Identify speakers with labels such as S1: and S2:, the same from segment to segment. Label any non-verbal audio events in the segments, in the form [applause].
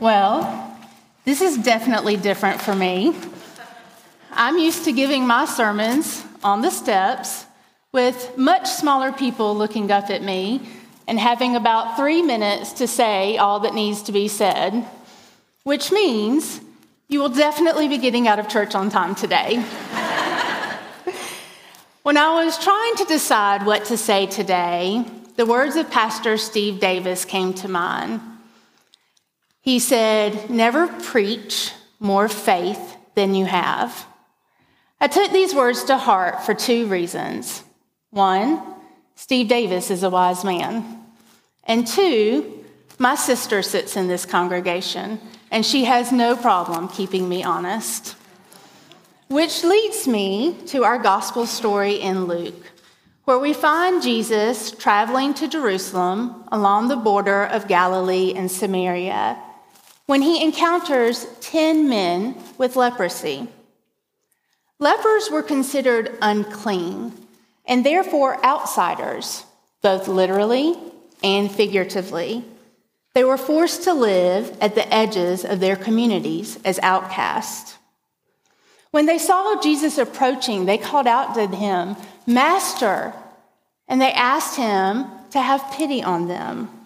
S1: Well, this is definitely different for me. I'm used to giving my sermons on the steps with much smaller people looking up at me and having about three minutes to say all that needs to be said, which means you will definitely be getting out of church on time today. [laughs] when I was trying to decide what to say today, the words of Pastor Steve Davis came to mind. He said, Never preach more faith than you have. I took these words to heart for two reasons. One, Steve Davis is a wise man. And two, my sister sits in this congregation, and she has no problem keeping me honest. Which leads me to our gospel story in Luke where we find Jesus traveling to Jerusalem along the border of Galilee and Samaria when he encounters 10 men with leprosy. Lepers were considered unclean and therefore outsiders, both literally and figuratively. They were forced to live at the edges of their communities as outcasts. When they saw Jesus approaching, they called out to him, Master, and they asked him to have pity on them.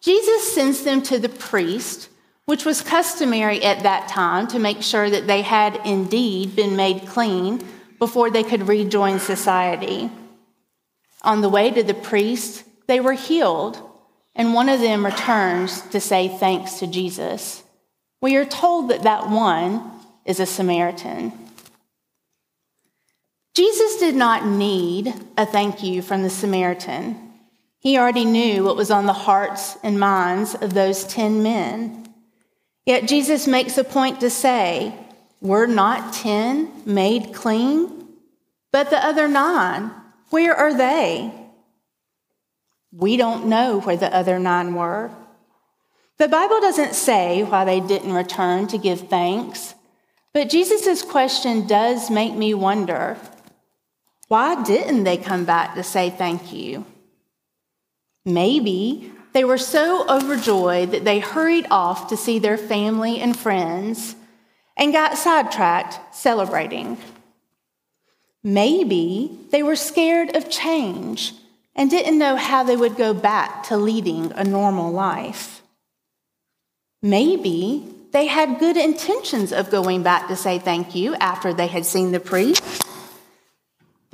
S1: Jesus sends them to the priest, which was customary at that time to make sure that they had indeed been made clean before they could rejoin society. On the way to the priest, they were healed, and one of them returns to say thanks to Jesus. We are told that that one is a Samaritan. Jesus did not need a thank you from the Samaritan. He already knew what was on the hearts and minds of those 10 men. Yet Jesus makes a point to say, Were not 10 made clean? But the other nine, where are they? We don't know where the other nine were. The Bible doesn't say why they didn't return to give thanks, but Jesus' question does make me wonder why didn't they come back to say thank you? Maybe they were so overjoyed that they hurried off to see their family and friends and got sidetracked celebrating. Maybe they were scared of change and didn't know how they would go back to leading a normal life. Maybe they had good intentions of going back to say thank you after they had seen the priest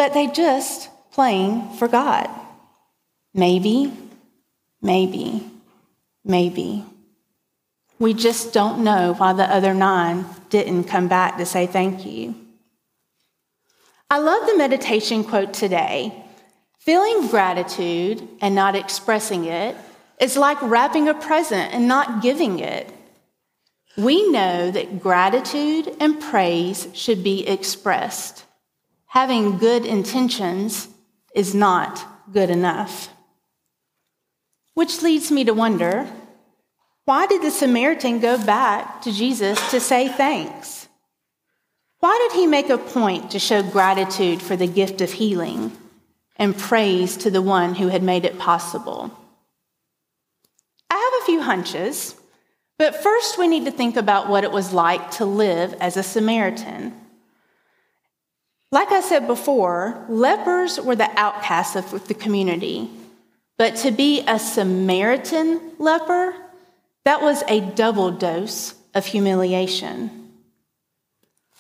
S1: but they just plain forgot. Maybe, maybe, maybe. We just don't know why the other nine didn't come back to say thank you. I love the meditation quote today. Feeling gratitude and not expressing it is like wrapping a present and not giving it. We know that gratitude and praise should be expressed having good intentions is not good enough. Which leads me to wonder why did the Samaritan go back to Jesus to say thanks? Why did he make a point to show gratitude for the gift of healing and praise to the one who had made it possible? I have a few hunches, but first we need to think about what it was like to live as a Samaritan. Like I said before, lepers were the outcasts of the community. But to be a Samaritan leper, that was a double dose of humiliation.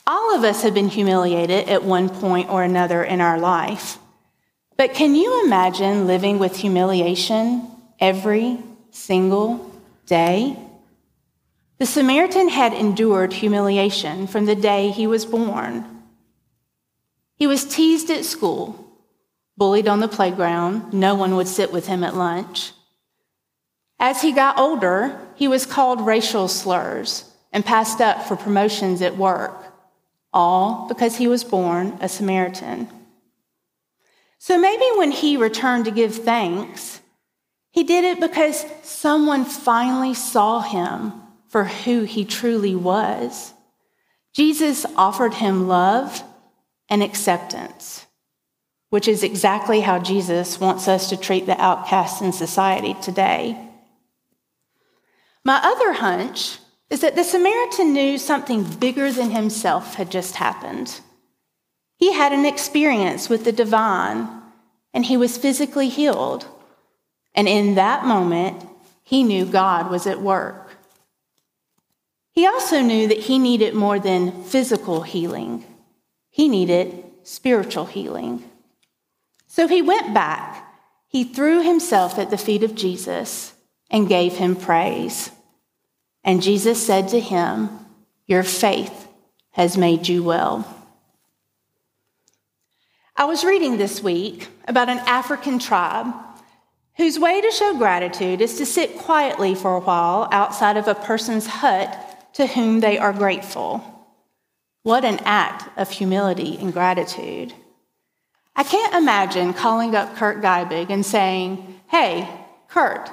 S1: All of us have been humiliated at one point or another in our life. But can you imagine living with humiliation every single day? The Samaritan had endured humiliation from the day he was born. He was teased at school, bullied on the playground. No one would sit with him at lunch. As he got older, he was called racial slurs and passed up for promotions at work, all because he was born a Samaritan. So maybe when he returned to give thanks, he did it because someone finally saw him for who he truly was. Jesus offered him love and acceptance, which is exactly how Jesus wants us to treat the outcasts in society today. My other hunch is that the Samaritan knew something bigger than himself had just happened. He had an experience with the divine, and he was physically healed. And in that moment, he knew God was at work. He also knew that he needed more than physical healing, he needed spiritual healing. So he went back. He threw himself at the feet of Jesus and gave him praise. And Jesus said to him, Your faith has made you well. I was reading this week about an African tribe whose way to show gratitude is to sit quietly for a while outside of a person's hut to whom they are grateful. What an act of humility and gratitude. I can't imagine calling up Kurt Geibig and saying, Hey, Kurt,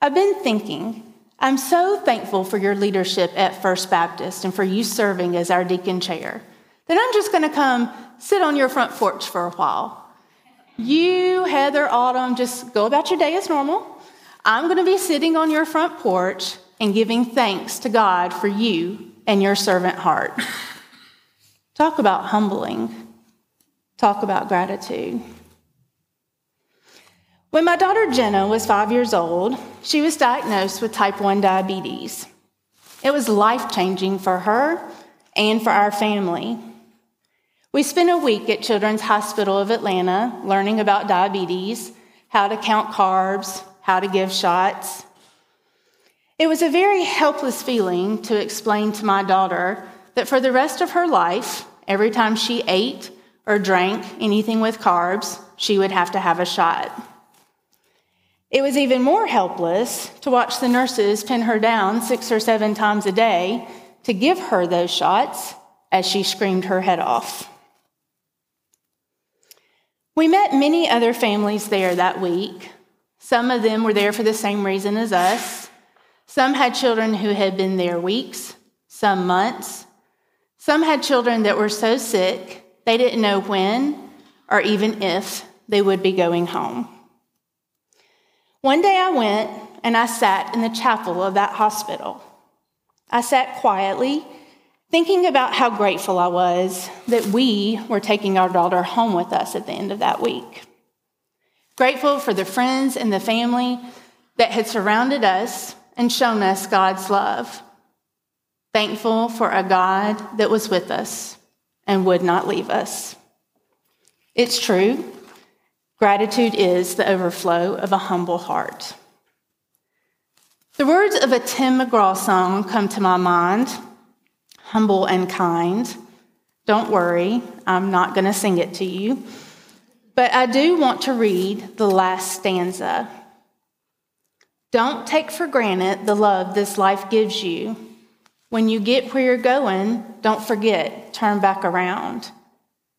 S1: I've been thinking. I'm so thankful for your leadership at First Baptist and for you serving as our deacon chair that I'm just going to come sit on your front porch for a while. You, Heather, Autumn, just go about your day as normal. I'm going to be sitting on your front porch and giving thanks to God for you and your servant heart. Talk about humbling. Talk about gratitude. When my daughter Jenna was five years old, she was diagnosed with type 1 diabetes. It was life changing for her and for our family. We spent a week at Children's Hospital of Atlanta learning about diabetes, how to count carbs, how to give shots. It was a very helpless feeling to explain to my daughter that for the rest of her life, every time she ate or drank anything with carbs, she would have to have a shot. It was even more helpless to watch the nurses pin her down six or seven times a day to give her those shots as she screamed her head off. We met many other families there that week. Some of them were there for the same reason as us. Some had children who had been there weeks, some months. Some had children that were so sick they didn't know when or even if they would be going home. One day I went and I sat in the chapel of that hospital. I sat quietly, thinking about how grateful I was that we were taking our daughter home with us at the end of that week. Grateful for the friends and the family that had surrounded us and shown us God's love. Thankful for a God that was with us and would not leave us. It's true, gratitude is the overflow of a humble heart. The words of a Tim McGraw song come to my mind humble and kind. Don't worry, I'm not going to sing it to you. But I do want to read the last stanza. Don't take for granted the love this life gives you. When you get where you're going, don't forget, turn back around.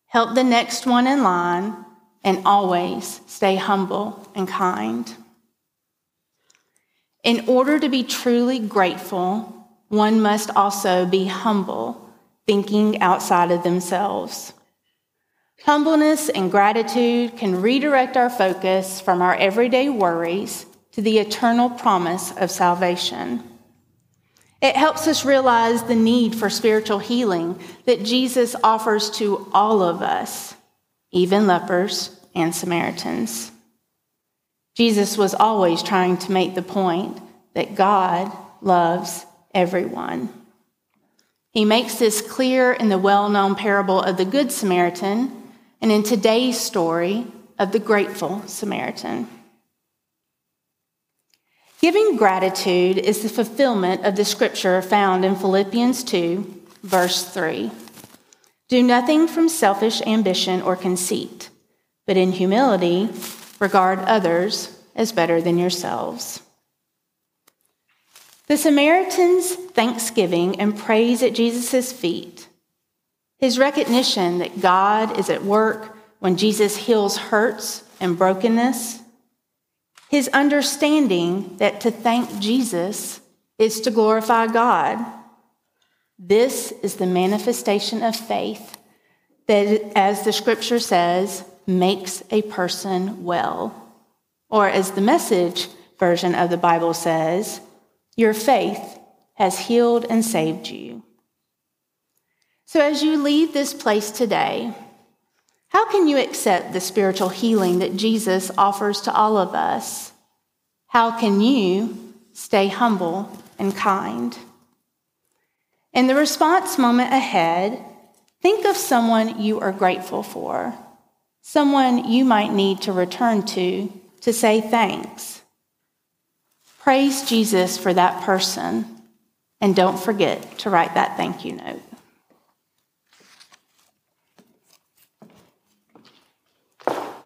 S1: Help the next one in line and always stay humble and kind. In order to be truly grateful, one must also be humble, thinking outside of themselves. Humbleness and gratitude can redirect our focus from our everyday worries to the eternal promise of salvation. It helps us realize the need for spiritual healing that Jesus offers to all of us, even lepers and Samaritans. Jesus was always trying to make the point that God loves everyone. He makes this clear in the well known parable of the Good Samaritan and in today's story of the grateful Samaritan. Giving gratitude is the fulfillment of the scripture found in Philippians 2, verse 3. Do nothing from selfish ambition or conceit, but in humility regard others as better than yourselves. The Samaritan's thanksgiving and praise at Jesus' feet, his recognition that God is at work when Jesus heals hurts and brokenness, his understanding that to thank Jesus is to glorify God. This is the manifestation of faith that, as the scripture says, makes a person well. Or, as the message version of the Bible says, Your faith has healed and saved you. So, as you leave this place today, how can you accept the spiritual healing that Jesus offers to all of us? How can you stay humble and kind? In the response moment ahead, think of someone you are grateful for, someone you might need to return to to say thanks. Praise Jesus for that person, and don't forget to write that thank you note.